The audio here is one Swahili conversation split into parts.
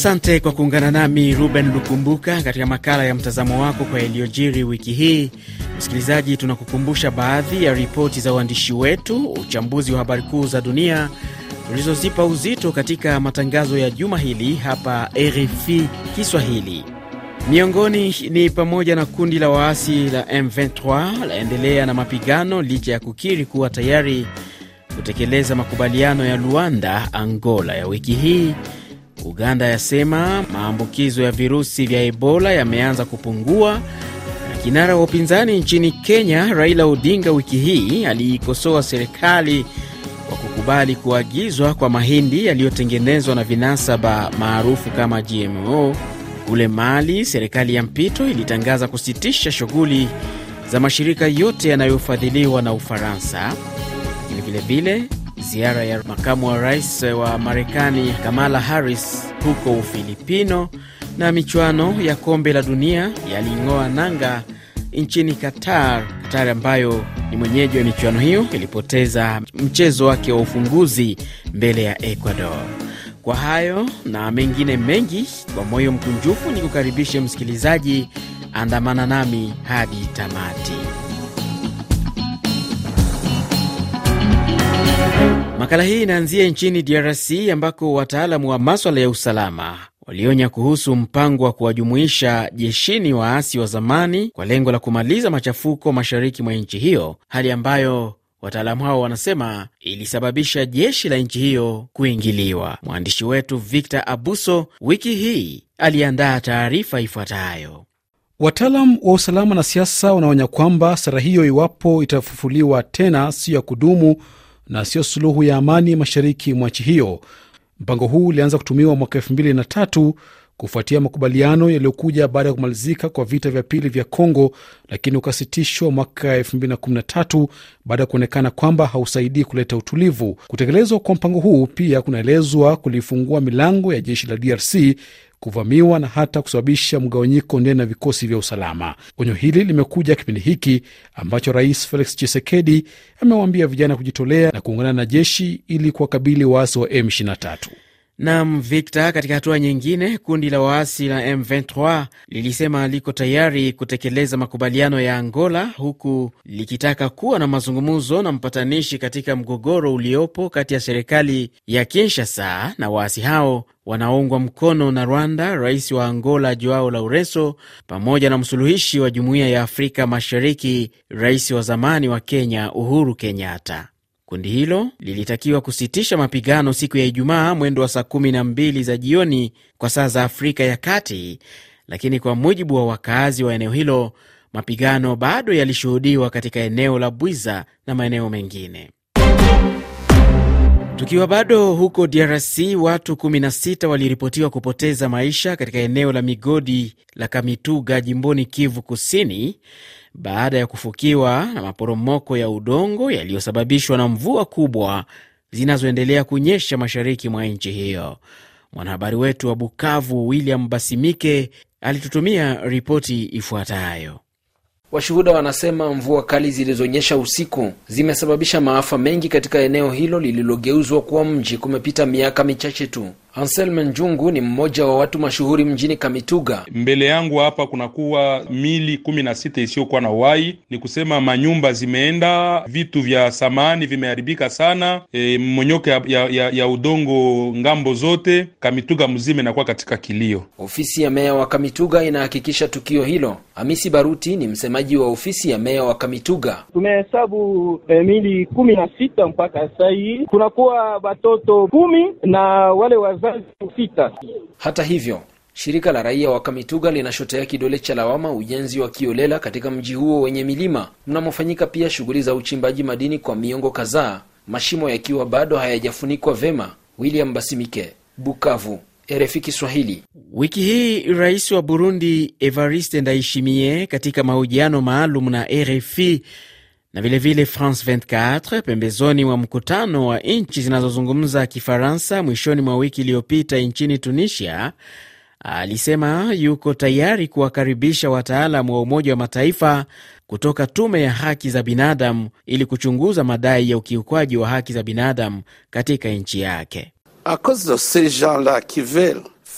Asante kwa kuungana nami Ruben Lukumbuka katika makala ya mtazamo wako kwa yaliyojiri wiki hii. Msikilizaji, tunakukumbusha baadhi ya ripoti za uandishi wetu, uchambuzi wa habari kuu za dunia tulizozipa uzito katika matangazo ya juma hili hapa RFI Kiswahili. Miongoni ni pamoja na kundi la waasi la M23 laendelea na mapigano licha ya kukiri kuwa tayari kutekeleza makubaliano ya Luanda, Angola ya wiki hii. Uganda yasema maambukizo ya virusi vya Ebola yameanza kupungua. Na kinara wa upinzani nchini Kenya, Raila Odinga, wiki hii aliikosoa serikali kwa kukubali kuagizwa kwa mahindi yaliyotengenezwa na vinasaba maarufu kama GMO. Kule Mali, serikali ya mpito ilitangaza kusitisha shughuli za mashirika yote yanayofadhiliwa na Ufaransa. Lakini vilevile ziara ya makamu wa rais wa Marekani Kamala Harris huko Ufilipino na michuano ya kombe la dunia yaling'oa nanga nchini Qatar. Qatar ambayo ni mwenyeji wa michuano hiyo ilipoteza mchezo wake wa ufunguzi mbele ya Ecuador. Kwa hayo na mengine mengi, kwa moyo mkunjufu ni kukaribishe msikilizaji, andamana nami hadi tamati. Makala hii inaanzia nchini DRC ambako wataalamu wa maswala ya usalama walionya kuhusu mpango wa kuwajumuisha jeshini waasi wa zamani kwa lengo la kumaliza machafuko mashariki mwa nchi hiyo, hali ambayo wataalamu hao wanasema ilisababisha jeshi la nchi hiyo kuingiliwa. Mwandishi wetu Victor Abuso wiki hii aliandaa taarifa ifuatayo. Wataalam wa usalama na siasa wanaonya kwamba sera hiyo, iwapo itafufuliwa tena, siyo ya kudumu na sio suluhu ya amani mashariki mwa nchi hiyo. Mpango huu ulianza kutumiwa mwaka elfu mbili na tatu kufuatia makubaliano yaliyokuja baada ya kumalizika kwa vita vya pili vya Kongo, lakini ukasitishwa mwaka 2013 baada ya kuonekana kwamba hausaidii kuleta utulivu. Kutekelezwa kwa mpango huu pia kunaelezwa kulifungua milango ya jeshi la DRC kuvamiwa na hata kusababisha mgawanyiko ndani ya vikosi vya usalama. Onyo hili limekuja kipindi hiki ambacho Rais Felix Tshisekedi amewaambia vijana kujitolea na kuungana na jeshi ili kuwakabili waasi wa M23. Nam Victor. Katika hatua nyingine, kundi la waasi la M23 lilisema liko tayari kutekeleza makubaliano ya Angola, huku likitaka kuwa na mazungumzo na mpatanishi katika mgogoro uliopo kati ya serikali ya Kinshasa na waasi hao wanaoungwa mkono na Rwanda, rais wa Angola Joao Lourenco, pamoja na msuluhishi wa Jumuiya ya Afrika Mashariki, rais wa zamani wa Kenya Uhuru Kenyatta. Kundi hilo lilitakiwa kusitisha mapigano siku ya Ijumaa mwendo wa saa kumi na mbili za jioni kwa saa za Afrika ya Kati, lakini kwa mujibu wa wakazi wa eneo hilo mapigano bado yalishuhudiwa katika eneo la Bwiza na maeneo mengine. Tukiwa bado huko DRC, watu 16 waliripotiwa kupoteza maisha katika eneo la migodi la Kamituga jimboni Kivu Kusini baada ya kufukiwa na maporomoko ya udongo yaliyosababishwa na mvua kubwa zinazoendelea kunyesha mashariki mwa nchi hiyo. Mwanahabari wetu wa Bukavu William Basimike alitutumia ripoti ifuatayo. Washuhuda wanasema mvua kali zilizonyesha usiku zimesababisha maafa mengi katika eneo hilo lililogeuzwa kuwa mji kumepita miaka michache tu. Anselme Njungu ni mmoja wa watu mashuhuri mjini Kamituga. Mbele yangu hapa kunakuwa mili kumi na sita isiyokuwa na wai, ni kusema manyumba zimeenda, vitu vya samani vimeharibika sana. E, mmonyoko ya, ya, ya, ya udongo ng'ambo zote. Kamituga mzima inakuwa katika kilio. Ofisi ya meya wa Kamituga inahakikisha tukio hilo. Hamisi Baruti ni msemaji wa ofisi ya meya wa Kamituga. Tumehesabu eh, mili kumi na sita mpaka sahii, kunakuwa watoto kumi na wale wazazi sita. Hata hivyo shirika la raia wa Kamituga linashotea kidole cha lawama ujenzi wa kiolela katika mji huo wenye milima mnamofanyika pia shughuli za uchimbaji madini kwa miongo kadhaa, mashimo yakiwa bado hayajafunikwa vema. William Basimike, Bukavu, RFI Kiswahili. Wiki hii rais wa Burundi Evariste Ndayishimiye katika mahojiano maalum na RFI na vilevile vile France 24 pembezoni mwa mkutano wa nchi zinazozungumza Kifaransa mwishoni mwa wiki iliyopita nchini Tunisia, alisema yuko tayari kuwakaribisha wataalamu wa Umoja wa Mataifa kutoka Tume ya Haki za Binadamu ili kuchunguza madai ya ukiukwaji wa haki za binadamu katika nchi yake.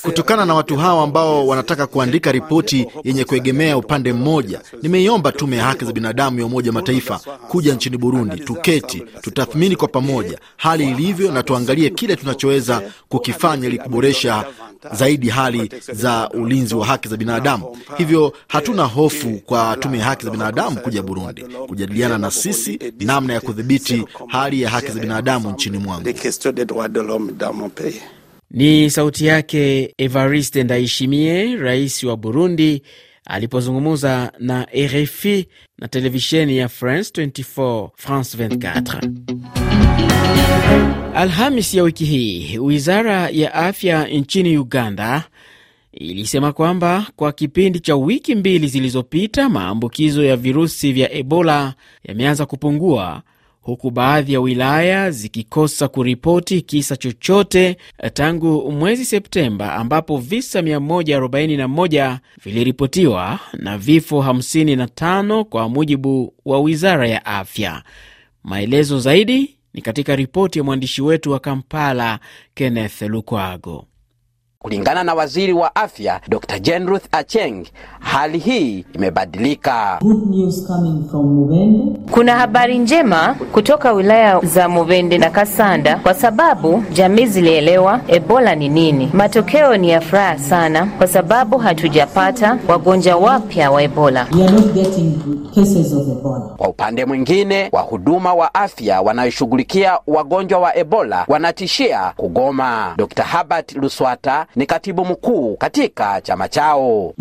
Kutokana na watu hawa ambao wanataka kuandika ripoti yenye kuegemea upande mmoja, nimeiomba tume ya haki za binadamu ya Umoja Mataifa kuja nchini Burundi, tuketi, tutathmini kwa pamoja hali ilivyo na tuangalie kile tunachoweza kukifanya ili kuboresha zaidi hali za ulinzi wa haki za binadamu. Hivyo hatuna hofu kwa tume ya haki za binadamu kuja Burundi kujadiliana na sisi namna ya kudhibiti hali ya haki za binadamu nchini mwangu. Ni sauti yake Evariste Ndayishimiye, rais wa Burundi, alipozungumza na RFI na televisheni ya France 24 France 24. Alhamis ya wiki hii, wizara ya afya nchini Uganda ilisema kwamba kwa kipindi cha wiki mbili zilizopita maambukizo ya virusi vya Ebola yameanza kupungua huku baadhi ya wilaya zikikosa kuripoti kisa chochote tangu mwezi Septemba, ambapo visa 141 viliripotiwa na vifo 55 kwa mujibu wa wizara ya afya. Maelezo zaidi ni katika ripoti ya mwandishi wetu wa Kampala, Kenneth Lukwago. Kulingana na waziri wa afya Dr Jane Ruth Acheng, hali hii imebadilika. Kuna habari njema kutoka wilaya za Mubende na Kasanda kwa sababu jamii zilielewa Ebola ni nini. Matokeo ni ya furaha sana kwa sababu hatujapata wagonjwa wapya wa Ebola. Kwa upande mwingine, wahuduma wa afya wanaoshughulikia wagonjwa wa Ebola wanatishia kugoma. Dr Herbert Luswata ni katibu mkuu katika chama chao.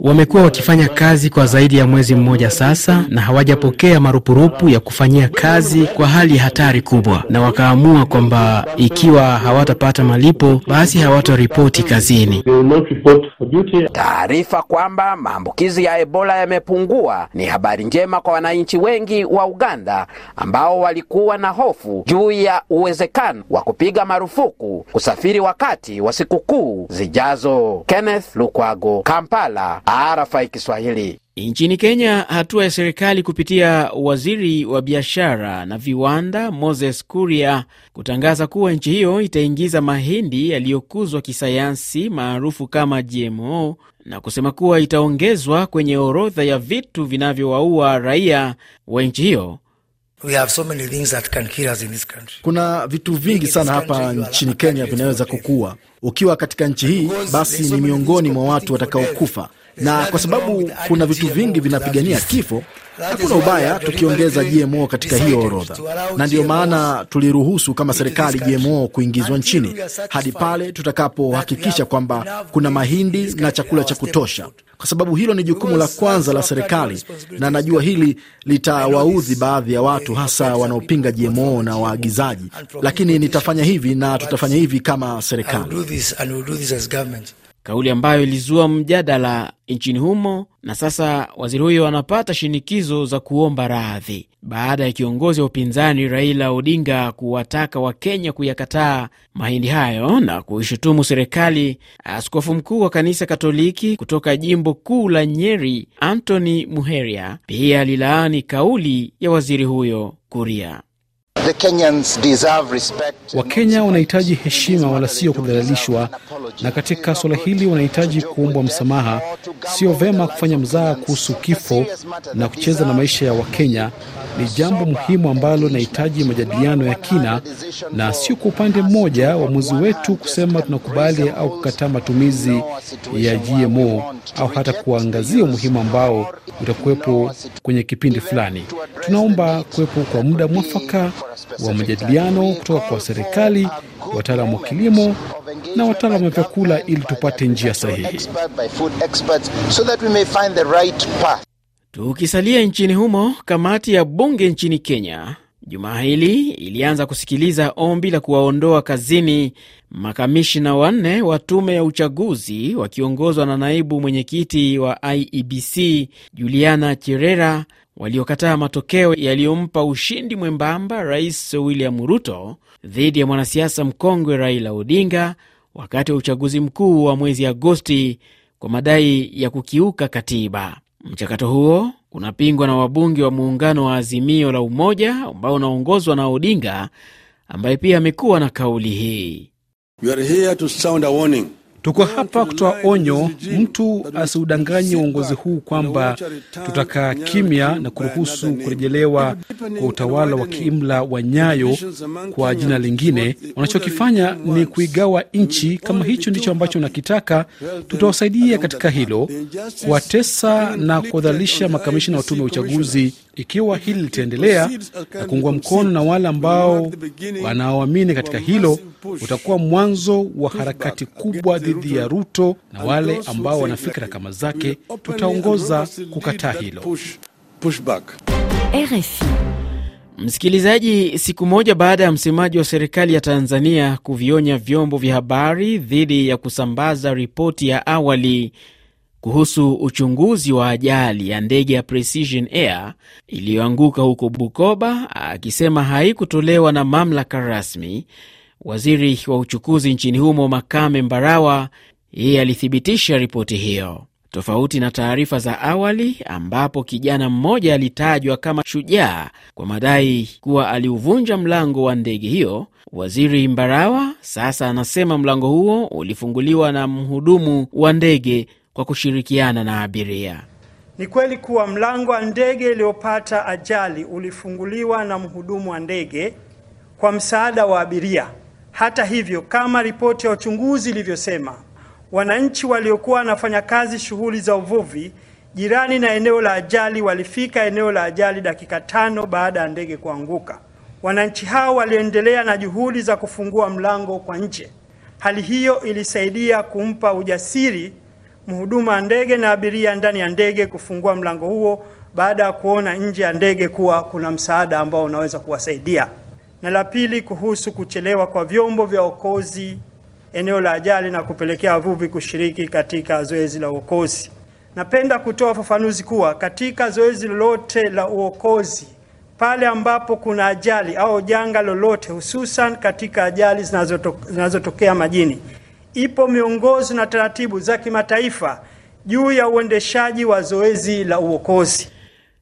Wamekuwa wakifanya kazi kwa zaidi ya mwezi mmoja sasa, na hawajapokea marupurupu ya kufanyia kazi kwa hali ya hatari kubwa, na wakaamua kwamba ikiwa hawatapata malipo, basi hawataripoti kazini. Taarifa kwamba maambukizi ya Ebola yamepungua ni habari njema kwa wananchi wengi wa Uganda ambao walikuwa na hofu juu ya uwezekano wa kupiga marufuku kusafiri wakati wa sikukuu zijazo. Kenneth Lukwago, Kampala, RFI Kiswahili. Nchini Kenya, hatua ya serikali kupitia waziri wa biashara na viwanda Moses Kuria kutangaza kuwa nchi hiyo itaingiza mahindi yaliyokuzwa kisayansi maarufu kama GMO na kusema kuwa itaongezwa kwenye orodha ya vitu vinavyowaua raia wa nchi hiyo. So kuna vitu vingi sana hapa nchini Kenya vinaweza kukua. Ukiwa katika nchi hii, basi ni miongoni mwa watu watakaokufa, na kwa sababu kuna vitu vingi vinapigania kifo, hakuna ubaya tukiongeza GMO katika hiyo orodha, na ndiyo maana tuliruhusu kama serikali GMO kuingizwa nchini hadi pale tutakapohakikisha kwamba kuna mahindi na chakula cha kutosha, kwa sababu hilo ni jukumu la kwanza la serikali, na najua hili litawaudhi baadhi ya watu, hasa wanaopinga GMO na waagizaji, lakini nitafanya hivi na tutafanya hivi kama serikali. Kauli ambayo ilizua mjadala nchini humo, na sasa waziri huyo anapata shinikizo za kuomba radhi baada ya kiongozi wa upinzani Raila Odinga kuwataka Wakenya kuyakataa mahindi hayo na kuishutumu serikali. Askofu mkuu wa kanisa Katoliki kutoka jimbo kuu la Nyeri, Anthony Muheria, pia alilaani kauli ya waziri huyo Kuria. Wakenya wanahitaji heshima wala sio kudhalilishwa, na katika suala hili wanahitaji kuombwa msamaha. Sio vema kufanya mzaha kuhusu kifo na kucheza na maisha ya Wakenya. Ni jambo muhimu ambalo linahitaji majadiliano ya kina, na sio kwa upande mmoja uamuzi wetu kusema tunakubali au kukataa matumizi ya GMO au hata kuangazia umuhimu ambao utakuwepo kwenye kipindi fulani. Tunaomba kuwepo kwa muda mwafaka wa majadiliano kutoka kwa serikali, wataalamu wa kilimo na wataalamu wa vyakula ili tupate njia sahihi. Tukisalia nchini humo, kamati ya bunge nchini Kenya jumaa hili ilianza kusikiliza ombi la kuwaondoa kazini makamishina wanne wa tume ya uchaguzi wakiongozwa na naibu mwenyekiti wa IEBC Juliana Cherera waliokataa matokeo yaliyompa ushindi mwembamba Rais William Ruto dhidi ya mwanasiasa mkongwe Raila Odinga wakati wa uchaguzi mkuu wa mwezi Agosti kwa madai ya kukiuka katiba. Mchakato huo unapingwa na wabunge wa muungano wa Azimio la Umoja ambao unaongozwa na Odinga ambaye pia amekuwa na kauli hii. We are here to sound a warning. Tuko hapa kutoa onyo, mtu asiudanganye uongozi huu kwamba tutakaa kimya na kuruhusu kurejelewa kwa utawala wa kiimla wa Nyayo kwa jina lingine. Wanachokifanya ni kuigawa nchi. Kama hicho ndicho ambacho unakitaka, tutawasaidia katika hilo, kuwatesa na kuwadhalilisha makamishina wa tume ya uchaguzi. Ikiwa hili litaendelea na kuungwa mkono na wale ambao wanaoamini katika hilo, utakuwa mwanzo wa harakati kubwa dhidi ya Ruto na wale ambao wana fikra kama zake. Tutaongoza kukataa hilo. Msikilizaji, siku moja baada ya msemaji wa serikali ya Tanzania kuvionya vyombo vya habari dhidi ya kusambaza ripoti ya awali kuhusu uchunguzi wa ajali ya ndege ya Precision Air iliyoanguka huko Bukoba, akisema haikutolewa na mamlaka rasmi, waziri wa uchukuzi nchini humo Makame Mbarawa yeye alithibitisha ripoti hiyo, tofauti na taarifa za awali ambapo kijana mmoja alitajwa kama shujaa kwa madai kuwa aliuvunja mlango wa ndege hiyo. Waziri Mbarawa sasa anasema mlango huo ulifunguliwa na mhudumu wa ndege kwa kushirikiana na abiria. Ni kweli kuwa mlango wa ndege iliyopata ajali ulifunguliwa na mhudumu wa ndege kwa msaada wa abiria. Hata hivyo, kama ripoti ya uchunguzi ilivyosema, wananchi waliokuwa wanafanya kazi shughuli za uvuvi jirani na eneo la ajali walifika eneo la ajali dakika tano baada ya ndege kuanguka. Wananchi hao waliendelea na juhudi za kufungua mlango kwa nje. Hali hiyo ilisaidia kumpa ujasiri mhudumu wa ndege na abiria ndani ya ndege kufungua mlango huo baada ya kuona nje ya ndege kuwa kuna msaada ambao unaweza kuwasaidia. Na la pili, kuhusu kuchelewa kwa vyombo vya uokozi eneo la ajali na kupelekea wavuvi kushiriki katika zoezi la uokozi. Napenda kutoa ufafanuzi kuwa katika zoezi lolote la uokozi, pale ambapo kuna ajali au janga lolote, hususan katika ajali zinazotokea majini, ipo miongozo na taratibu za kimataifa juu ya uendeshaji wa zoezi la uokozi.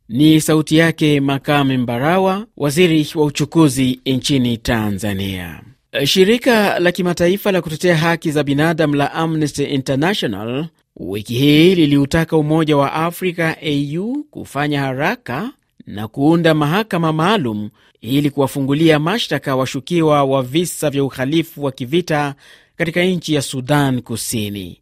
Ni sauti yake Makame Mbarawa, waziri wa uchukuzi nchini Tanzania. Shirika la kimataifa la kutetea haki za binadamu la Amnesty International wiki hii liliutaka Umoja wa Afrika AU kufanya haraka na kuunda mahakama maalum ili kuwafungulia mashtaka washukiwa wa visa vya uhalifu wa kivita katika nchi ya Sudan Kusini.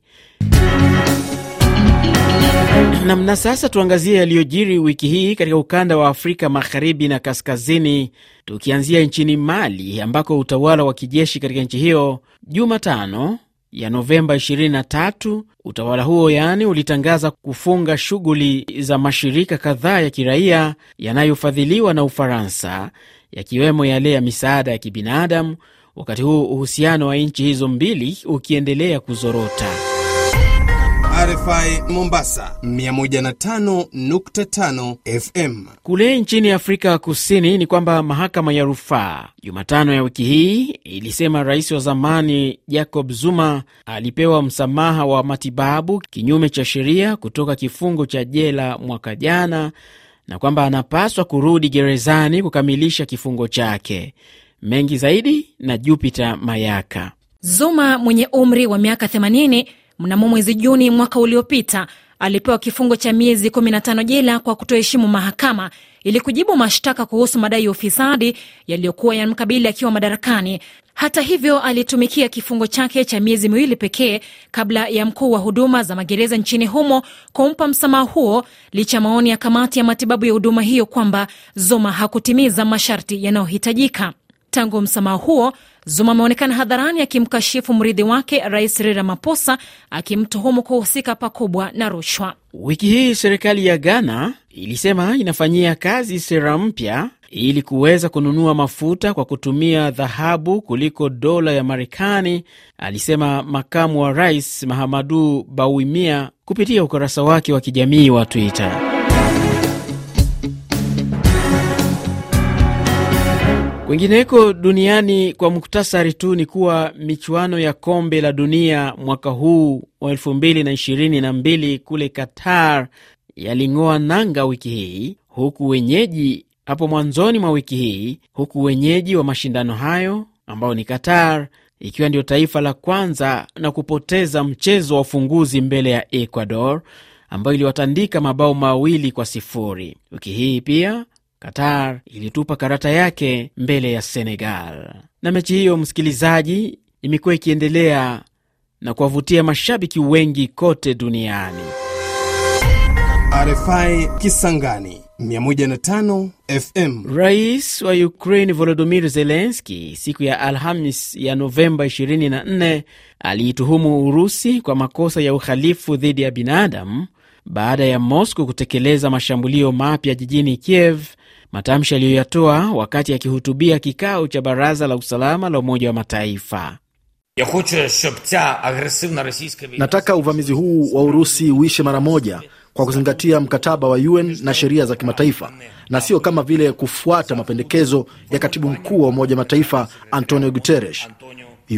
Namna sasa, tuangazie yaliyojiri wiki hii katika ukanda wa Afrika magharibi na kaskazini, tukianzia nchini Mali ambako utawala wa kijeshi katika nchi hiyo Jumatano ya Novemba 23, utawala huo yaani ulitangaza kufunga shughuli za mashirika kadhaa ya kiraia yanayofadhiliwa na Ufaransa, yakiwemo yale ya misaada ya kibinadamu, wakati huu uhusiano wa nchi hizo mbili ukiendelea kuzorota. RFI Mombasa 105.5 FM. Kule nchini Afrika Kusini ni kwamba mahakama ya rufaa Jumatano ya wiki hii ilisema rais wa zamani Jacob Zuma alipewa msamaha wa matibabu kinyume cha sheria kutoka kifungo cha jela mwaka jana na kwamba anapaswa kurudi gerezani kukamilisha kifungo chake. Mengi zaidi na Jupiter Mayaka. Zuma mwenye umri wa miaka 80 mnamo mwezi Juni mwaka uliopita alipewa kifungo cha miezi 15 jela kwa kutoheshimu mahakama ili kujibu mashtaka kuhusu madai ya ufisadi yaliyokuwa yanamkabili akiwa madarakani. Hata hivyo, alitumikia kifungo chake cha miezi miwili pekee kabla ya mkuu wa huduma za magereza nchini humo kumpa msamaha huo, licha maoni ya kamati ya matibabu ya huduma hiyo kwamba Zuma hakutimiza masharti yanayohitajika. Tangu msamaha huo Zuma ameonekana hadharani akimkashifu mrithi wake Rais Cyril Ramaphosa, akimtuhumu kuhusika pakubwa na rushwa. Wiki hii serikali ya Ghana ilisema inafanyia kazi sera mpya ili kuweza kununua mafuta kwa kutumia dhahabu kuliko dola ya Marekani, alisema makamu wa rais Mahamadu Bawumia kupitia ukurasa wake wa kijamii wa Twitter. Kwingineko duniani kwa muktasari tu ni kuwa michuano ya kombe la dunia mwaka huu wa 2022 kule Qatar yaling'oa nanga wiki hii, huku wenyeji hapo mwanzoni mwa wiki hii, huku wenyeji wa mashindano hayo ambao ni Qatar ikiwa ndio taifa la kwanza na kupoteza mchezo wa ufunguzi mbele ya Ecuador ambayo iliwatandika mabao mawili kwa sifuri. Wiki hii pia Qatar ilitupa karata yake mbele ya Senegal, na mechi hiyo, msikilizaji, imekuwa ikiendelea na kuwavutia mashabiki wengi kote duniani. RFI Kisangani 105 FM. Rais wa Ukraine Volodymyr Zelensky siku ya Alhamis ya Novemba 24 aliituhumu Urusi kwa makosa ya uhalifu dhidi ya binadamu baada ya Moscow kutekeleza mashambulio mapya jijini Kiev, matamshi aliyoyatoa wakati akihutubia kikao cha Baraza la Usalama la Umoja wa Mataifa. Nataka uvamizi huu wa Urusi uishe mara moja kwa kuzingatia mkataba wa UN na sheria za kimataifa na sio kama vile kufuata mapendekezo ya katibu mkuu wa Umoja Mataifa Antonio Guterres.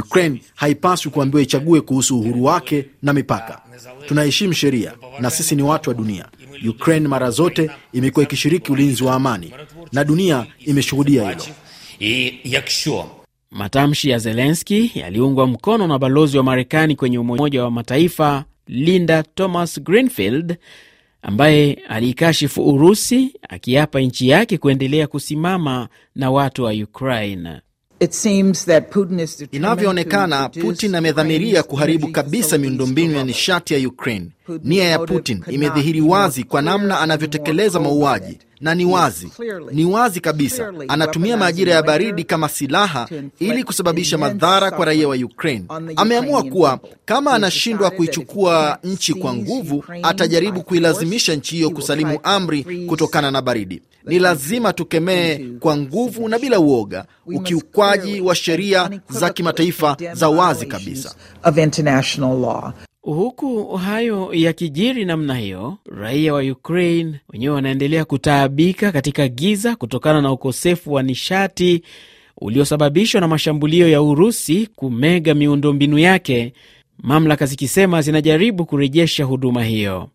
Ukraine haipaswi kuambiwa ichague kuhusu uhuru wake na mipaka. Tunaheshimu sheria na sisi ni watu wa dunia. Ukraine mara zote imekuwa ikishiriki ulinzi wa amani na dunia imeshuhudia hilo. Matamshi ya Zelenski yaliungwa mkono na balozi wa Marekani kwenye Umoja wa Mataifa Linda Thomas Greenfield ambaye aliikashifu Urusi akiapa nchi yake kuendelea kusimama na watu wa Ukraine. Inavyoonekana, Putin amedhamiria kuharibu kabisa miundombinu ya nishati ya Ukraine. Nia ya Putin imedhihiri wazi kwa namna anavyotekeleza mauaji, na ni wazi, ni wazi kabisa, anatumia majira ya baridi kama silaha ili kusababisha madhara kwa raia wa Ukraine. Ameamua kuwa kama anashindwa kuichukua nchi kwa nguvu, atajaribu kuilazimisha nchi hiyo kusalimu amri kutokana na baridi. Ni lazima tukemee kwa nguvu na bila uoga ukiukwaji wa sheria za kimataifa za wazi kabisa. Huku hayo yakijiri namna hiyo, raia wa Ukraine wenyewe wanaendelea kutaabika katika giza kutokana na ukosefu wa nishati uliosababishwa na mashambulio ya Urusi kumega miundombinu yake, mamlaka zikisema zinajaribu kurejesha huduma hiyo.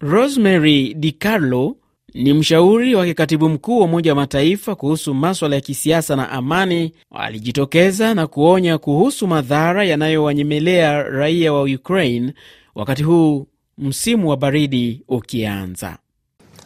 Rosemary DiCarlo ni mshauri wa katibu mkuu wa Umoja wa Mataifa kuhusu maswala ya kisiasa na amani. Alijitokeza na kuonya kuhusu madhara yanayowanyemelea raia wa Ukraine wakati huu msimu wa baridi ukianza.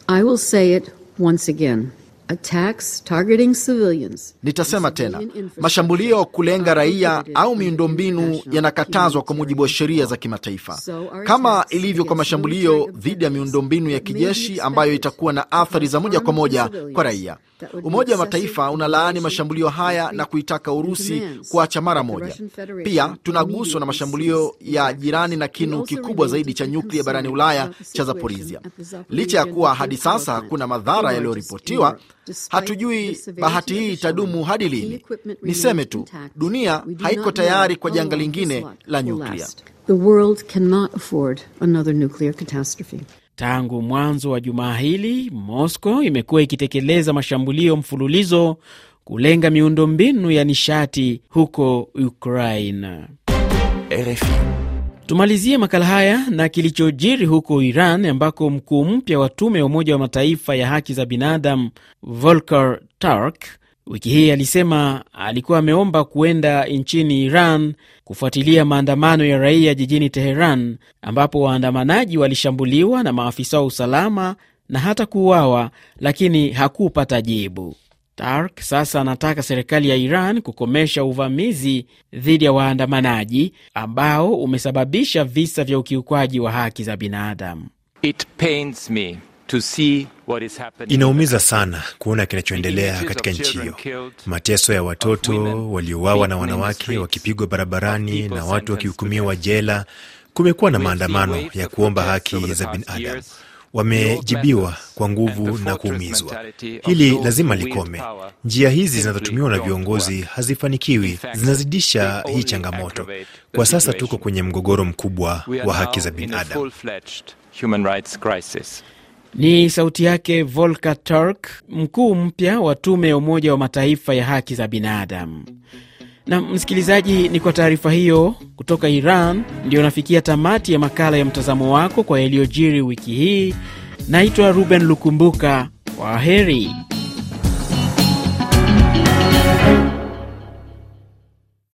I will say it once again. Attacks targeting civilians. Nitasema tena, mashambulio kulenga raia au miundombinu yanakatazwa kwa mujibu wa sheria za kimataifa, kama ilivyo kwa mashambulio dhidi ya miundombinu ya kijeshi ambayo itakuwa na athari za moja kwa moja kwa raia. Umoja wa Mataifa unalaani mashambulio haya na kuitaka Urusi kuacha mara moja. Pia tunaguswa na mashambulio ya jirani na kinu kikubwa zaidi cha nyuklia barani Ulaya cha Zaporizhia. Licha ya kuwa hadi sasa hakuna madhara yaliyoripotiwa, hatujui bahati hii itadumu hadi lini. Niseme tu, dunia haiko tayari kwa janga lingine la nyuklia. The world cannot afford another nuclear catastrophe. Tangu mwanzo wa jumaa hili, Moscow imekuwa ikitekeleza mashambulio mfululizo kulenga miundombinu ya nishati huko Ukraine. RFI. Tumalizie makala haya na kilichojiri huko Iran ambako mkuu mpya wa tume ya Umoja wa Mataifa ya haki za binadamu Volker Turk wiki hii alisema alikuwa ameomba kuenda nchini Iran kufuatilia maandamano ya raia jijini Teheran, ambapo waandamanaji walishambuliwa na maafisa wa usalama na hata kuuawa, lakini hakupata jibu. Turk sasa anataka serikali ya Iran kukomesha uvamizi dhidi ya waandamanaji ambao umesababisha visa vya ukiukwaji wa haki za binadamu. It pains me to see what is happening. Inaumiza sana kuona kinachoendelea katika nchi hiyo, mateso ya watoto waliouawa na wanawake wakipigwa barabarani na watu wakihukumiwa jela. Kumekuwa na maandamano ya kuomba haki za binadamu, wamejibiwa kwa nguvu na kuumizwa. Hili lazima likome. Njia hizi zinazotumiwa na viongozi hazifanikiwi, zinazidisha hii changamoto. Kwa sasa tuko kwenye mgogoro mkubwa wa haki za binadamu. Ni sauti yake Volker Turk, mkuu mpya wa tume ya Umoja wa Mataifa ya haki za binadamu. Na msikilizaji, ni kwa taarifa hiyo kutoka Iran ndio nafikia tamati ya makala ya mtazamo wako kwa yaliyojiri wiki hii. Naitwa Ruben Lukumbuka, kwa heri.